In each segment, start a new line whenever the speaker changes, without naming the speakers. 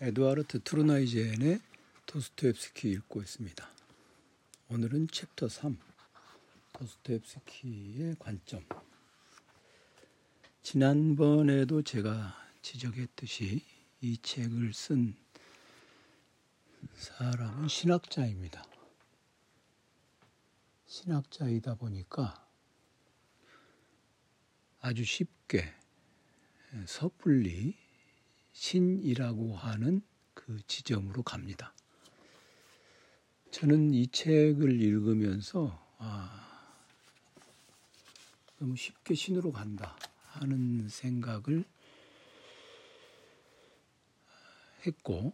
에두아르트 투르나이젠의 도스토옙스키 읽고 있습니다. 오늘은 챕터 3 도스토옙스키의 관점 지난번에도 제가 지적했듯이 이 책을 쓴 사람은 신학자입니다. 신학자이다 보니까 아주 쉽게 섣불리 신이라고 하는 그 지점으로 갑니다. 저는 이 책을 읽으면서 아, 너무 쉽게 신으로 간다 하는 생각을 했고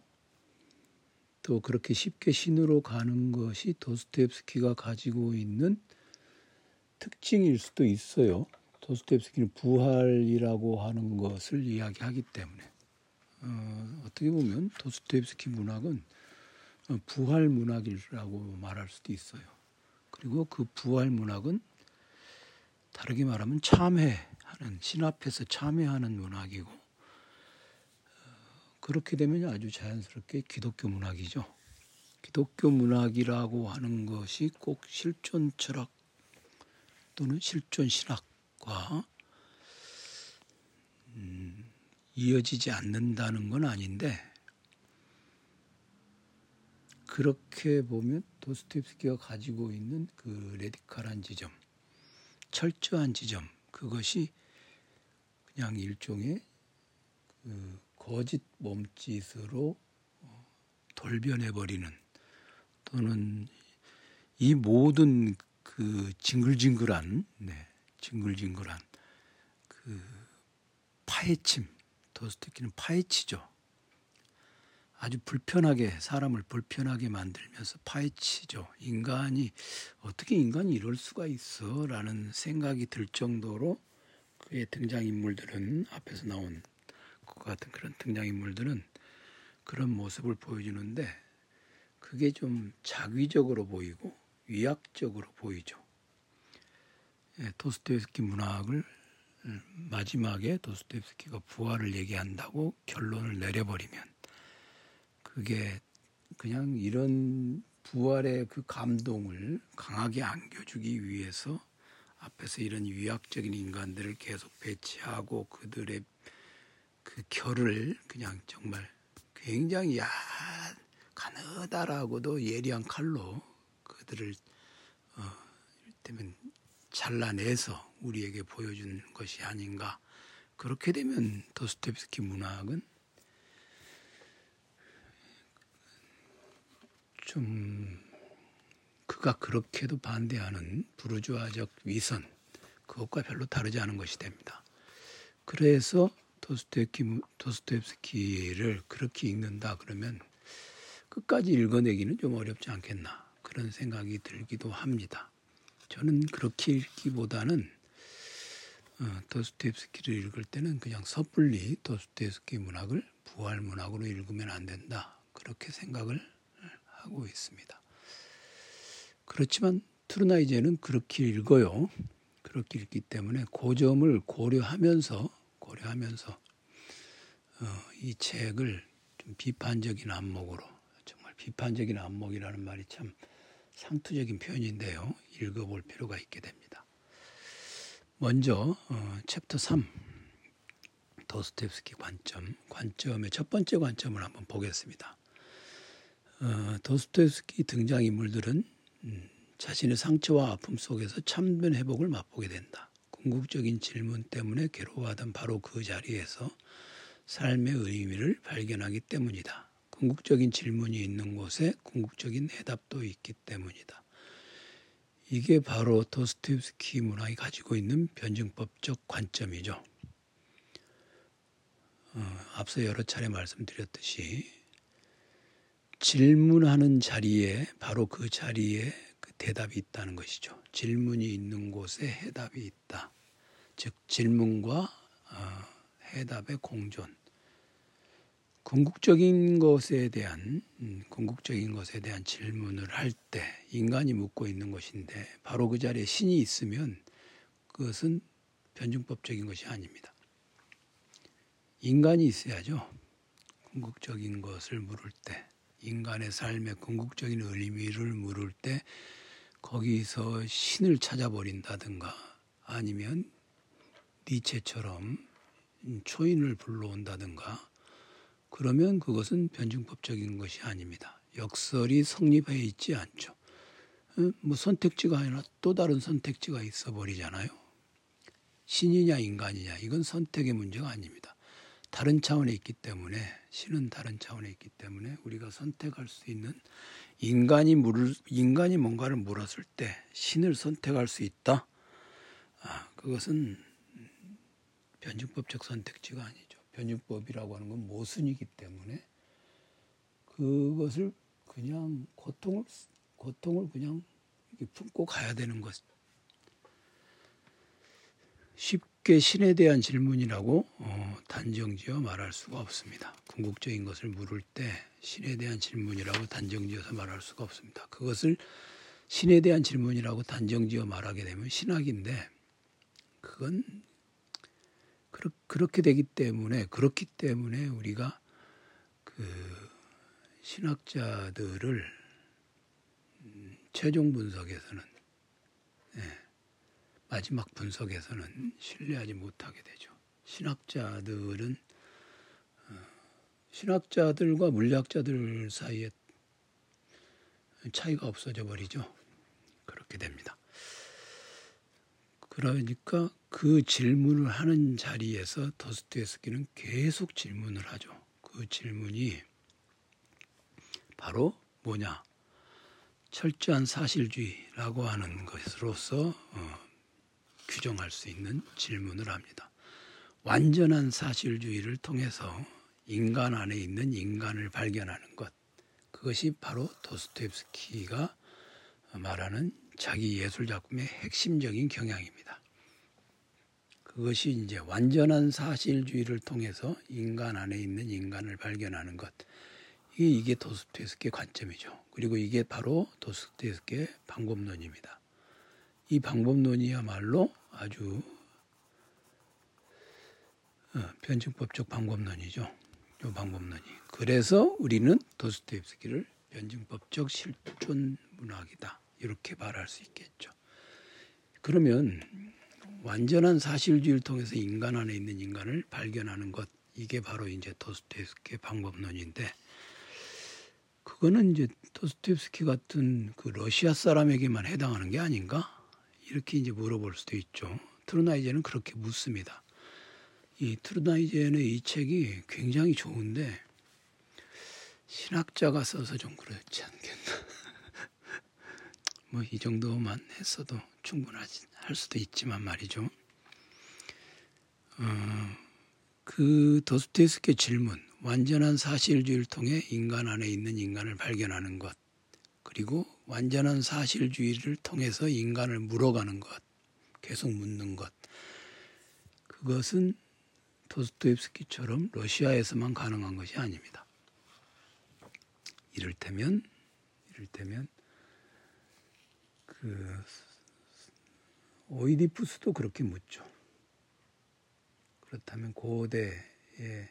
또 그렇게 쉽게 신으로 가는 것이 도스토옙스키가 가지고 있는 특징일 수도 있어요. 도스토옙스키는 부활이라고 하는 것을 이야기하기 때문에 어, 어떻게 보면 도스토옙스키 문학은 어, 부활 문학이라고 말할 수도 있어요. 그리고 그 부활 문학은 다르게 말하면 참회하는 신 앞에서 참회하는 문학이고 어, 그렇게 되면 아주 자연스럽게 기독교 문학이죠. 기독교 문학이라고 하는 것이 꼭 실존 철학 또는 실존 신학과 음, 이어지지 않는다는 건 아닌데 그렇게 보면 도스토옙스키가 가지고 있는 그 레디칼한 지점, 철저한 지점 그것이 그냥 일종의 그 거짓 몸짓으로 돌변해 버리는 또는 이 모든 그 징글징글한 네, 징글징글한 그 파헤침 도스토키는 파헤치죠. 아주 불편하게 사람을 불편하게 만들면서 파헤치죠. 인간이 어떻게 인간이 이럴 수가 있어라는 생각이 들 정도로 그의 등장 인물들은 앞에서 나온 것 같은 그런 등장 인물들은 그런 모습을 보여주는데 그게 좀 자기적으로 보이고 위약적으로 보이죠. 예, 도스토옙스키 문학을 마지막에 도스토옙스키가 부활을 얘기한다고 결론을 내려버리면 그게 그냥 이런 부활의 그 감동을 강하게 안겨주기 위해서 앞에서 이런 위약적인 인간들을 계속 배치하고 그들의 그 결을 그냥 정말 굉장히 야 가느다라고도 예리한 칼로 그들을 어, 이를테면 잘라내서 우리에게 보여준 것이 아닌가. 그렇게 되면 도스토옙스키 문학은 좀 그가 그렇게도 반대하는 부르주아적 위선 그것과 별로 다르지 않은 것이 됩니다. 그래서 도스토옙스키, 도스토옙스키를 그렇게 읽는다 그러면 끝까지 읽어내기는 좀 어렵지 않겠나 그런 생각이 들기도 합니다. 저는 그렇게 읽기보다는 어, 도스토옙스키를 읽을 때는 그냥 섣불리 도스토옙스키 문학을 부활 문학으로 읽으면 안 된다. 그렇게 생각을 하고 있습니다. 그렇지만 트루나이제는 그렇게 읽어요. 그렇게 읽기 때문에 그 점을 고려하면서 고려하면서 어, 이 책을 좀 비판적인 안목으로 정말 비판적인 안목이라는 말이 참 상투적인 표현인데요. 읽어볼 필요가 있게 됩니다. 먼저 어, 챕터 3 도스토옙스키 관점 관점의 첫 번째 관점을 한번 보겠습니다. 어, 도스토옙스키 등장 인물들은 음, 자신의 상처와 아픔 속에서 참된 회복을 맛보게 된다. 궁극적인 질문 때문에 괴로워하던 바로 그 자리에서 삶의 의미를 발견하기 때문이다. 궁극적인 질문이 있는 곳에 궁극적인 해답도 있기 때문이다. 이게 바로 도스토옙스키 문학이 가지고 있는 변증법적 관점이죠. 어, 앞서 여러 차례 말씀드렸듯이 질문하는 자리에 바로 그 자리에 그 대답이 있다는 것이죠. 질문이 있는 곳에 해답이 있다. 즉 질문과 어, 해답의 공존. 궁극적인 것에 대한 음, 궁극적인 것에 대한 질문을 할 때 인간이 묻고 있는 것인데 바로 그 자리에 신이 있으면 그것은 변증법적인 것이 아닙니다. 인간이 있어야죠. 궁극적인 것을 물을 때, 인간의 삶의 궁극적인 의미를 물을 때 거기서 신을 찾아버린다든가 아니면 니체처럼 초인을 불러온다든가 그러면 그것은 변증법적인 것이 아닙니다. 역설이 성립해 있지 않죠. 어? 뭐 선택지가 아니라 또 다른 선택지가 있어 버리잖아요. 신이냐 인간이냐 이건 선택의 문제가 아닙니다. 다른 차원에 있기 때문에 신은 다른 차원에 있기 때문에 우리가 선택할 수 있는 인간이 물을 인간이 뭔가를 물었을 때 신을 선택할 수 있다. 아, 그것은 변증법적 선택지가 아니죠. 변증법이라고 하는 건 모순이기 때문에 그것을 그냥 고통을 고통을 그냥 품고 가야 되는 것. 쉽게 신에 대한 질문이라고 어, 단정지어 말할 수가 없습니다. 궁극적인 것을 물을 때 신에 대한 질문이라고 단정지어서 말할 수가 없습니다. 그것을 신에 대한 질문이라고 단정지어 말하게 되면 신학인데 그건 그렇게 되기 때문에 그렇기 때문에 우리가 그 신학자들을 음, 최종 분석에서는 예, 마지막 분석에서는 신뢰하지 못하게 되죠. 신학자들은 어, 신학자들과 물리학자들 사이에 차이가 없어져 버리죠. 그렇게 됩니다. 그러니까 그 질문을 하는 자리에서 도스토옙스키는 계속 질문을 하죠. 그 질문이 바로 뭐냐? 철저한 사실주의라고 하는 것으로서 어, 규정할 수 있는 질문을 합니다. 완전한 사실주의를 통해서 인간 안에 있는 인간을 발견하는 것. 그것이 바로 도스토옙스키가 말하는 자기 예술 작품의 핵심적인 경향입니다. 그것이 이제 완전한 사실주의를 통해서 인간 안에 있는 인간을 발견하는 것. 이게, 이게 도스토옙스키의 관점이죠. 그리고 이게 바로 도스토옙스키의 방법론입니다. 이 방법론이야말로 아주 어, 변증법적 방법론이죠. 이 방법론이. 그래서 우리는 도스토옙스키를 변증법적 실존 문학이다. 이렇게 말할 수 있겠죠. 그러면 완전한 사실주의를 통해서 인간 안에 있는 인간을 발견하는 것 이게 바로 이제 도스토옙스키의 방법론인데 그거는 이제 도스토옙스키 같은 그 러시아 사람에게만 해당하는 게 아닌가 이렇게 이제 물어볼 수도 있죠. 트루나이제는 그렇게 묻습니다. 이 트루나이제의 이 책이 굉장히 좋은데 신학자가 써서 좀 그렇지 않겠나. 뭐 이 정도만 했어도 충분하지 할 수도 있지만 말이죠. 어, 그 도스토옙스키의 질문, 완전한 사실주의를 통해 인간 안에 있는 인간을 발견하는 것, 그리고 완전한 사실주의를 통해서 인간을 물어가는 것, 계속 묻는 것, 그것은 도스토옙스키처럼 러시아에서만 가능한 것이 아닙니다. 이를테면, 이를테면 그 오이디푸스도 그렇게 묻죠. 그렇다면 고대의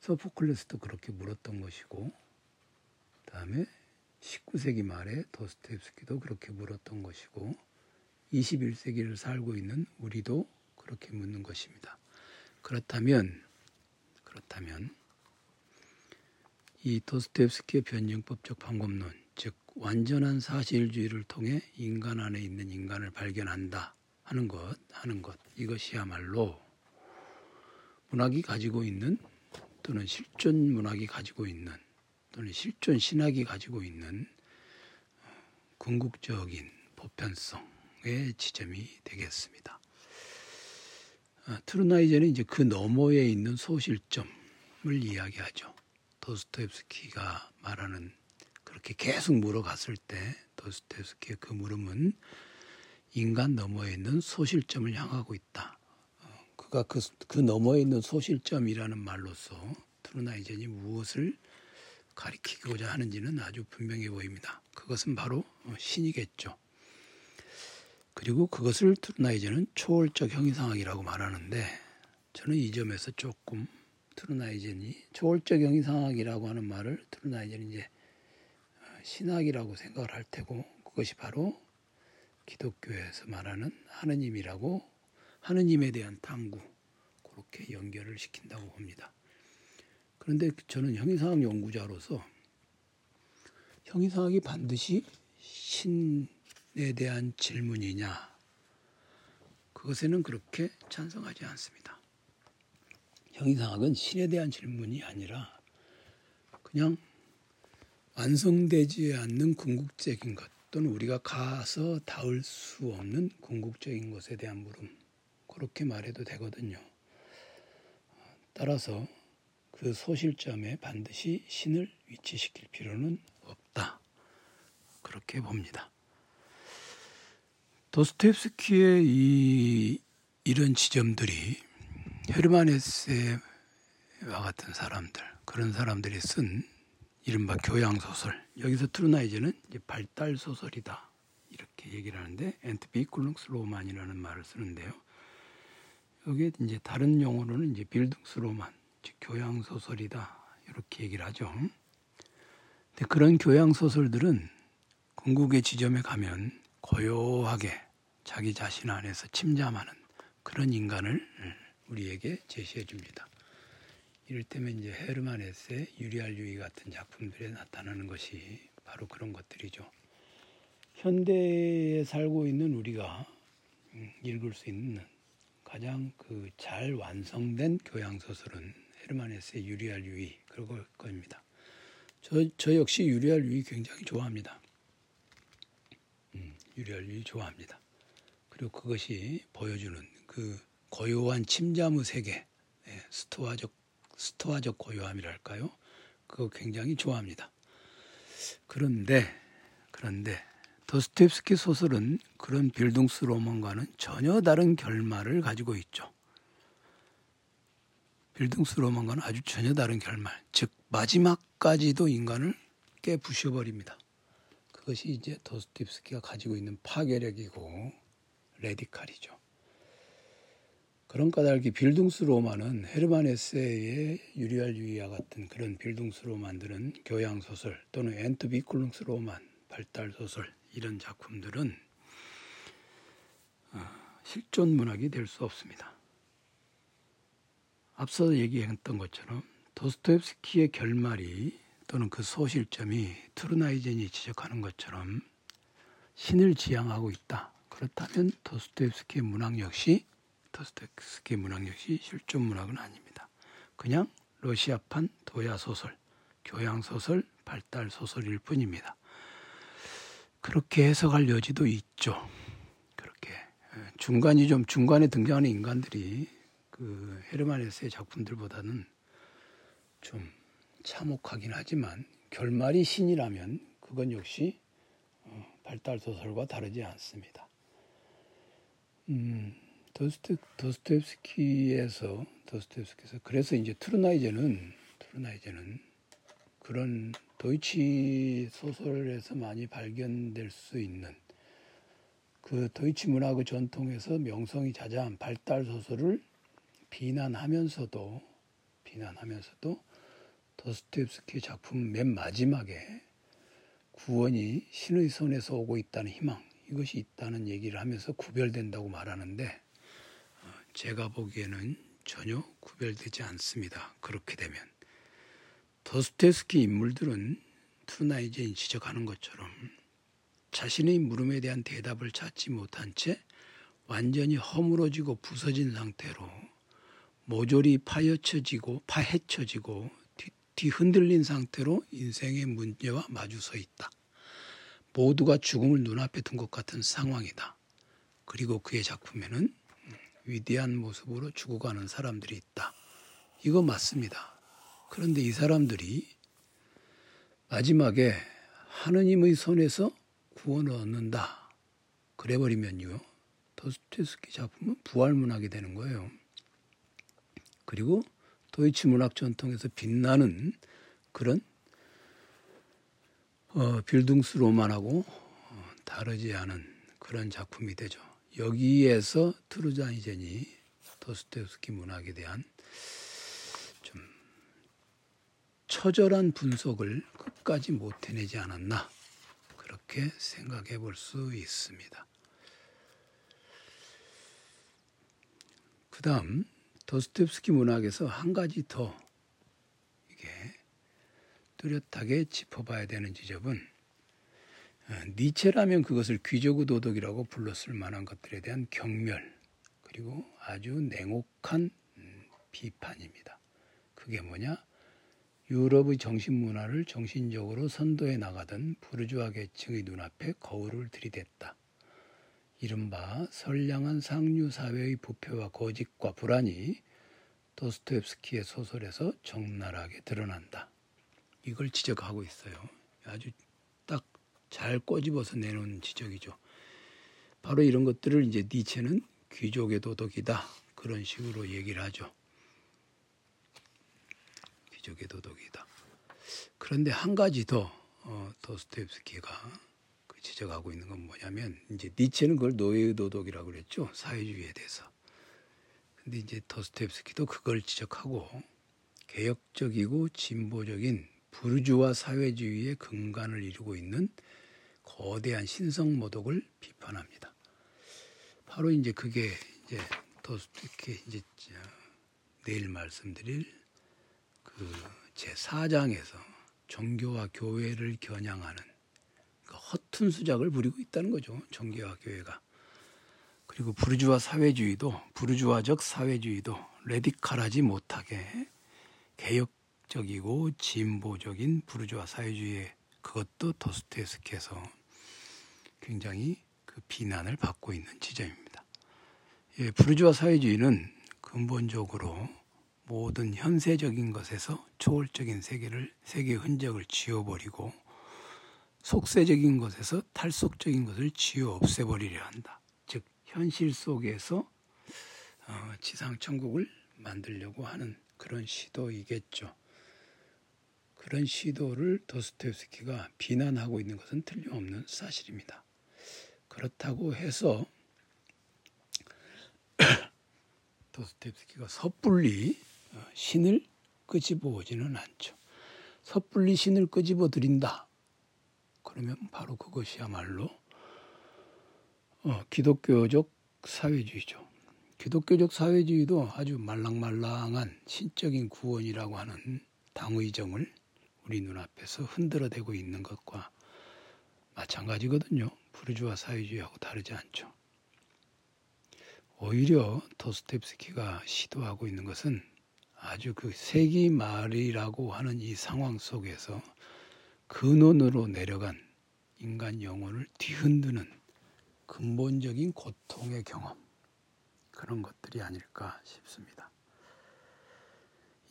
소포클레스도 그렇게 물었던 것이고, 다음에 19세기 말에 도스토옙스키도 그렇게 물었던 것이고, 21세기를 살고 있는 우리도 그렇게 묻는 것입니다. 그렇다면, 그렇다면, 이 도스토옙스키의 변증법적 방법론, 즉 완전한 사실주의를 통해 인간 안에 있는 인간을 발견한다 하는 것, 하는 것 이것이야말로 문학이 가지고 있는 또는 실존 문학이 가지고 있는 또는 실존 신학이 가지고 있는 궁극적인 보편성의 지점이 되겠습니다. 아, 트루나이제는 이제 그 너머에 있는 소실점을 이야기하죠. 도스토옙스키가 말하는 그렇게 계속 물어갔을 때 도스토옙스키의 그 물음은 인간 너머에 있는 소실점을 향하고 있다. 어, 그가 그, 그 너머에 있는 소실점이라는 말로서 트루나이젠이 무엇을 가리키고자 하는지는 아주 분명해 보입니다. 그것은 바로 어, 신이겠죠. 그리고 그것을 투르나이젠은 초월적 형이상학이라고 말하는데 저는 이 점에서 조금 투르나이젠이 초월적 형이상학이라고 하는 말을 투르나이젠이 이제 어, 신학이라고 생각을 할 테고 그것이 바로 기독교에서 말하는 하느님이라고 하느님에 대한 탐구 그렇게 연결을 시킨다고 봅니다. 그런데 저는 형이상학 연구자로서 형이상학이 반드시 신에 대한 질문이냐 그것에는 그렇게 찬성하지 않습니다. 형이상학은 신에 대한 질문이 아니라 그냥 완성되지 않는 궁극적인 것 또는 우리가 가서 닿을 수 없는 궁극적인 것에 대한 물음 그렇게 말해도 되거든요. 따라서 그 소실점에 반드시 신을 위치시킬 필요는 없다. 그렇게 봅니다. 도스토옙스키의 이 이런 지점들이 헤르만 헤세와 같은 사람들 그런 사람들이 쓴 이른바 교양 소설 여기서 트루나이제는 이제 발달 소설이다 이렇게 얘기를 하는데 Entwicklungsroman이라는 말을 쓰는데요. 여기에 이제 다른 용어로는 이제 Bildungsroman 즉 교양 소설이다 이렇게 얘기를 하죠. 근데 그런 교양 소설들은 궁극의 지점에 가면 고요하게 자기 자신 안에서 침잠하는 그런 인간을 우리에게 제시해 줍니다. 이를테면 이제 헤르만 헤세, 유리알 유희 같은 작품들에 나타나는 것이 바로 그런 것들이죠. 현대에 살고 있는 우리가 음, 읽을 수 있는 가장 그 잘 완성된 교양 소설은 헤르만 헤세, 유리알 유이 그럴 겁니다. 저, 저 역시 유리알 유이 굉장히 좋아합니다. 음, 유리알 유이 좋아합니다. 그리고 그것이 보여주는 그 고요한 침잠의 세계, 네, 스토아적 스토아적 고요함이랄까요? 그거 굉장히 좋아합니다. 그런데 그런데 도스토옙스키 소설은 그런 Bildungsroman과는 전혀 다른 결말을 가지고 있죠. Bildungsroman과는 아주 전혀 다른 결말, 즉 마지막까지도 인간을 깨 부셔버립니다. 그것이 이제 도스토옙스키가 가지고 있는 파괴력이고 레디칼이죠. 그런 까닭이 Bildungsroman은 헤르만 헤세의 유리알 유희와 같은 그런 Bildungsroman들은 교양 소설 또는 Entwicklungsroman 발달 소설 이런 작품들은 어, 실존 문학이 될 수 없습니다. 앞서 얘기했던 것처럼 도스토옙스키의 결말이 또는 그 소실점이 트루나이젠이 지적하는 것처럼 신을 지향하고 있다. 그렇다면 도스토옙스키의 문학 역시 도스토옙스키 문학 역시 실존 문학은 아닙니다. 그냥 러시아판 도야 소설, 교양 소설, 발달 소설일 뿐입니다. 그렇게 해석할 여지도 있죠. 그렇게 중간이 좀 중간에 등장하는 인간들이 그 헤르만 헤세의 작품들보다는 좀 참혹하긴 하지만 결말이 신이라면 그건 역시 어, 발달 소설과 다르지 않습니다. 음, 도스토, 도스토옙스키에서 도스토옙스키에서 그래서 이제 트루나이제는 트루나이제는 그런 도이치 소설에서 많이 발견될 수 있는 그 도이치 문학의 전통에서 명성이 자자한 발달 소설을 비난하면서도 비난하면서도 도스토옙스키 작품 맨 마지막에 구원이 신의 손에서 오고 있다는 희망 이것이 있다는 얘기를 하면서 구별된다고 말하는데 제가 보기에는 전혀 구별되지 않습니다. 그렇게 되면 도스토옙스키 인물들은 투나이젠이 지적하는 것처럼 자신의 물음에 대한 대답을 찾지 못한 채 완전히 허물어지고 부서진 상태로 모조리 파헤쳐지고 파헤쳐지고 뒤 흔들린 상태로 인생의 문제와 마주 서 있다. 모두가 죽음을 눈앞에 둔 것 같은 상황이다. 그리고 그의 작품에는 위대한 모습으로 죽어가는 사람들이 있다. 이거 맞습니다. 그런데 이 사람들이 마지막에 하느님의 손에서 구원을 얻는다. 그래버리면요. 도스토옙스키 작품은 부활 문학이 되는 거예요. 그리고 도이치 문학 전통에서 빛나는 그런 어, 빌둥스 로만하고 어, 다르지 않은 그런 작품이 되죠. 여기에서 트루자이젠이 도스토옙스키 문학에 대한 좀 처절한 분석을 끝까지 못 해내지 않았나 그렇게 생각해 볼 수 있습니다. 그 다음 도스토옙스키 문학에서 한 가지 더 이게 뚜렷하게 짚어봐야 되는 지점은 어, 니체라면 그것을 귀족의 도덕이라고 불렀을 만한 것들에 대한 경멸 그리고 아주 냉혹한 음, 비판입니다. 그게 뭐냐? 유럽의 정신 문화를 정신적으로 선도해 나가던 부르주아 계층의 눈앞에 거울을 들이댔다. 이른바 선량한 상류 사회의 부패와 거짓과 불안이 도스토옙스키의 소설에서 적나라하게 드러난다. 이걸 지적하고 있어요. 아주 딱 잘 꼬집어서 내놓은 지적이죠. 바로 이런 것들을 이제 니체는 귀족의 도덕이다. 그런 식으로 얘기를 하죠. 귀족의 도덕이다. 그런데 한 가지 더 어, 도스토옙스키가 그 지적하고 있는 건 뭐냐면 이제 니체는 그걸 노예의 도덕이라고 그랬죠 사회주의에 대해서. 근데 이제 도스토옙스키도 그걸 지적하고 개혁적이고 진보적인 부르주아 사회주의의 근간을 이루고 있는 거대한 신성 모독을 비판합니다. 바로 이제 그게 이제 도스토옙스키 이제 내일 말씀드릴 그제 4장에서 종교와 교회를 겨냥하는 그 허튼 수작을 부리고 있다는 거죠. 종교와 교회가. 그리고 부르주아 사회주의도 부르주아적 사회주의도 레디칼하지 못하게 개혁적이고 진보적인 부르주아 사회주의의 그것도 도스토옙스키에서 굉장히 그 비난을 받고 있는 지점입니다. 예, 부르주아 사회주의는 근본적으로 모든 현세적인 것에서 초월적인 세계를 세계의 흔적을 지워버리고 속세적인 것에서 탈속적인 것을 지워 없애버리려 한다. 즉 현실 속에서 어, 지상 천국을 만들려고 하는 그런 시도이겠죠. 그런 시도를 도스토옙스키가 비난하고 있는 것은 틀림없는 사실입니다. 그렇다고 해서 도스토옙스키가 섣불리 어, 신을 끄집어 오지는 않죠. 섣불리 신을 끄집어 드린다. 그러면 바로 그것이야말로 어, 기독교적 사회주의죠. 기독교적 사회주의도 아주 말랑말랑한 신적인 구원이라고 하는 당의정을 우리 눈앞에서 흔들어대고 있는 것과 마찬가지거든요. 부르주아 사회주의하고 다르지 않죠. 오히려 도스텝스키가 시도하고 있는 것은 아주 그 세기 말이라고 하는 이 상황 속에서 근원으로 내려간 인간 영혼을 뒤흔드는 근본적인 고통의 경험 그런 것들이 아닐까 싶습니다.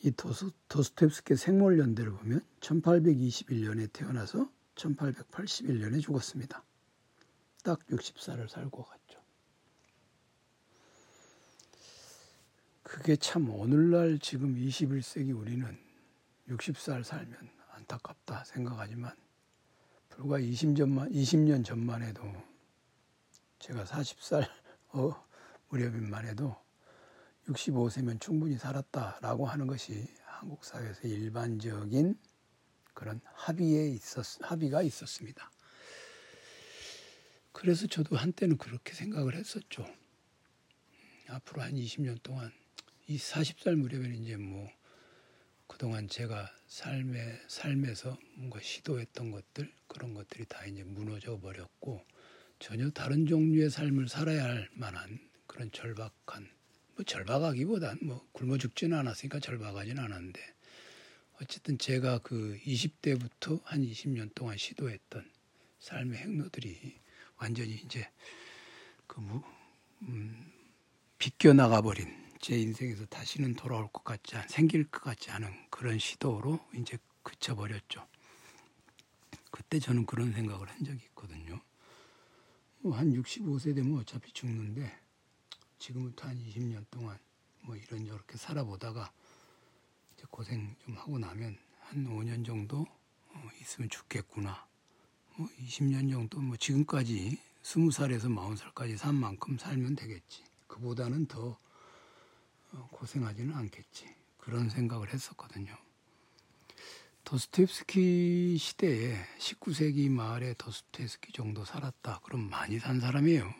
이 도스, 도스토옙스키 생물 연대를 보면 1821년에 태어나서 1881년에 죽었습니다. 딱 60살을 살고 갔죠. 그게 참 오늘날 지금 21세기 우리는 60살 살면 안타깝다 생각하지만 불과 20년만, 20년 전만 해도 제가 40살 어, 무렵인만 해도 65세면 충분히 살았다라고 하는 것이 한국 사회에서 일반적인 그런 합의에 있었, 합의가 있었습니다. 그래서 저도 한때는 그렇게 생각을 했었죠. 앞으로 한 20년 동안 이 40살 무렵에는 이제 뭐 그동안 제가 삶에 삶에서 뭔가 시도했던 것들 그런 것들이 다 이제 무너져 버렸고 전혀 다른 종류의 삶을 살아야 할 만한 그런 절박한 뭐 절박하기보단 뭐 굶어 죽지는 않았으니까 절박하지는 않았는데 어쨌든 제가 그 20대부터 한 20년 동안 시도했던 삶의 행로들이 완전히 이제 그 뭐, 음, 비껴나가 버린 제 인생에서 다시는 돌아올 것 같지 않, 생길 것 같지 않은 그런 시도로 이제 그쳐버렸죠. 그때 저는 그런 생각을 한 적이 있거든요. 뭐 한 65세 되면 어차피 죽는데 지금부터 한 20년 동안 뭐 이런 저렇게 살아보다가 이제 고생 좀 하고 나면 한 5년 정도 어, 있으면 죽겠구나. 뭐 20년 정도 뭐 지금까지 20살에서 40살까지 산 만큼 살면 되겠지. 그보다는 더 어, 고생하지는 않겠지. 그런 생각을 했었거든요. 도스토옙스키 시대에 19세기 말에 도스토옙스키 정도 살았다. 그럼 많이 산 사람이에요.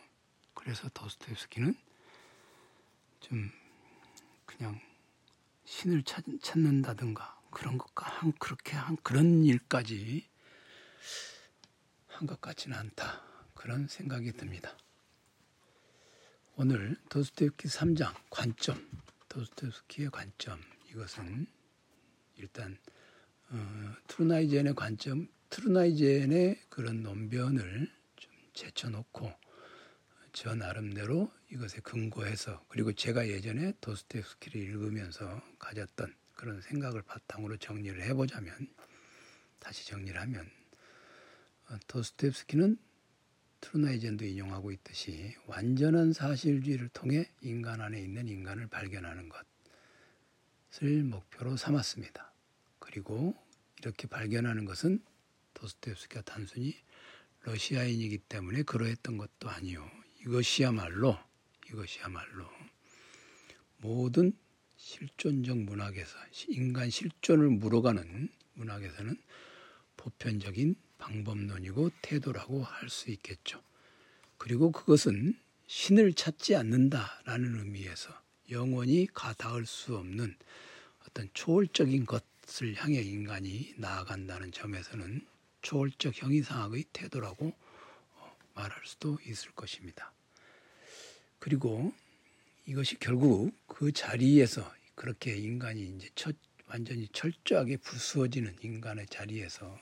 그래서 도스토옙스키는 좀 그냥 신을 찾, 찾는다든가 그런 것과 한 그렇게 한 그런 일까지 한 것 같지는 않다. 그런 생각이 듭니다. 오늘 도스토옙스키 3장 관점, 도스토옙스키의 관점 이것은 일단 어, 트루나이젠의 관점, 트루나이젠의 그런 논변을 좀 제쳐놓고 저 나름대로 이것에 근거해서 그리고 제가 예전에 도스토옙스키를 읽으면서 가졌던 그런 생각을 바탕으로 정리를 해보자면 다시 정리를 하면 어, 도스토옙스키는 트루나이젠도 인용하고 있듯이 완전한 사실주의를 통해 인간 안에 있는 인간을 발견하는 것을 목표로 삼았습니다. 그리고 이렇게 발견하는 것은 도스토옙스키가 단순히 러시아인이기 때문에 그러했던 것도 아니요. 이것이야말로 이것이야말로 모든 실존적 문학에서 인간 실존을 물어가는 문학에서는 보편적인 방법론이고 태도라고 할 수 있겠죠. 그리고 그것은 신을 찾지 않는다라는 의미에서 영원히 가닿을 수 없는 어떤 초월적인 것을 향해 인간이 나아간다는 점에서는 초월적 형이상학의 태도라고 어, 말할 수도 있을 것입니다. 그리고 이것이 결국 그 자리에서 그렇게 인간이 이제 첫, 완전히 철저하게 부수어지는 인간의 자리에서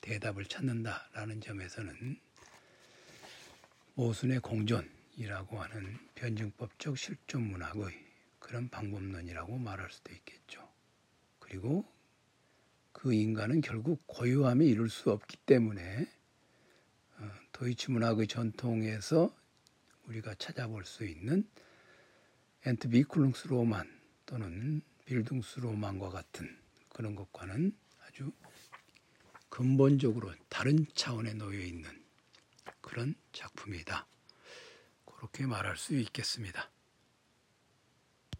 대답을 찾는다라는 점에서는 모순의 공존이라고 하는 변증법적 실존 문학의 그런 방법론이라고 말할 수도 있겠죠. 그리고 그 인간은 결국 고요함에 이를 수 없기 때문에 어, 도이치 문학의 전통에서 우리가 찾아볼 수 있는 Entwicklungsroman 또는 Bildungsroman과 같은 그런 것과는 아주 근본적으로 다른 차원에 놓여 있는 그런 작품이다. 그렇게 말할 수 있겠습니다.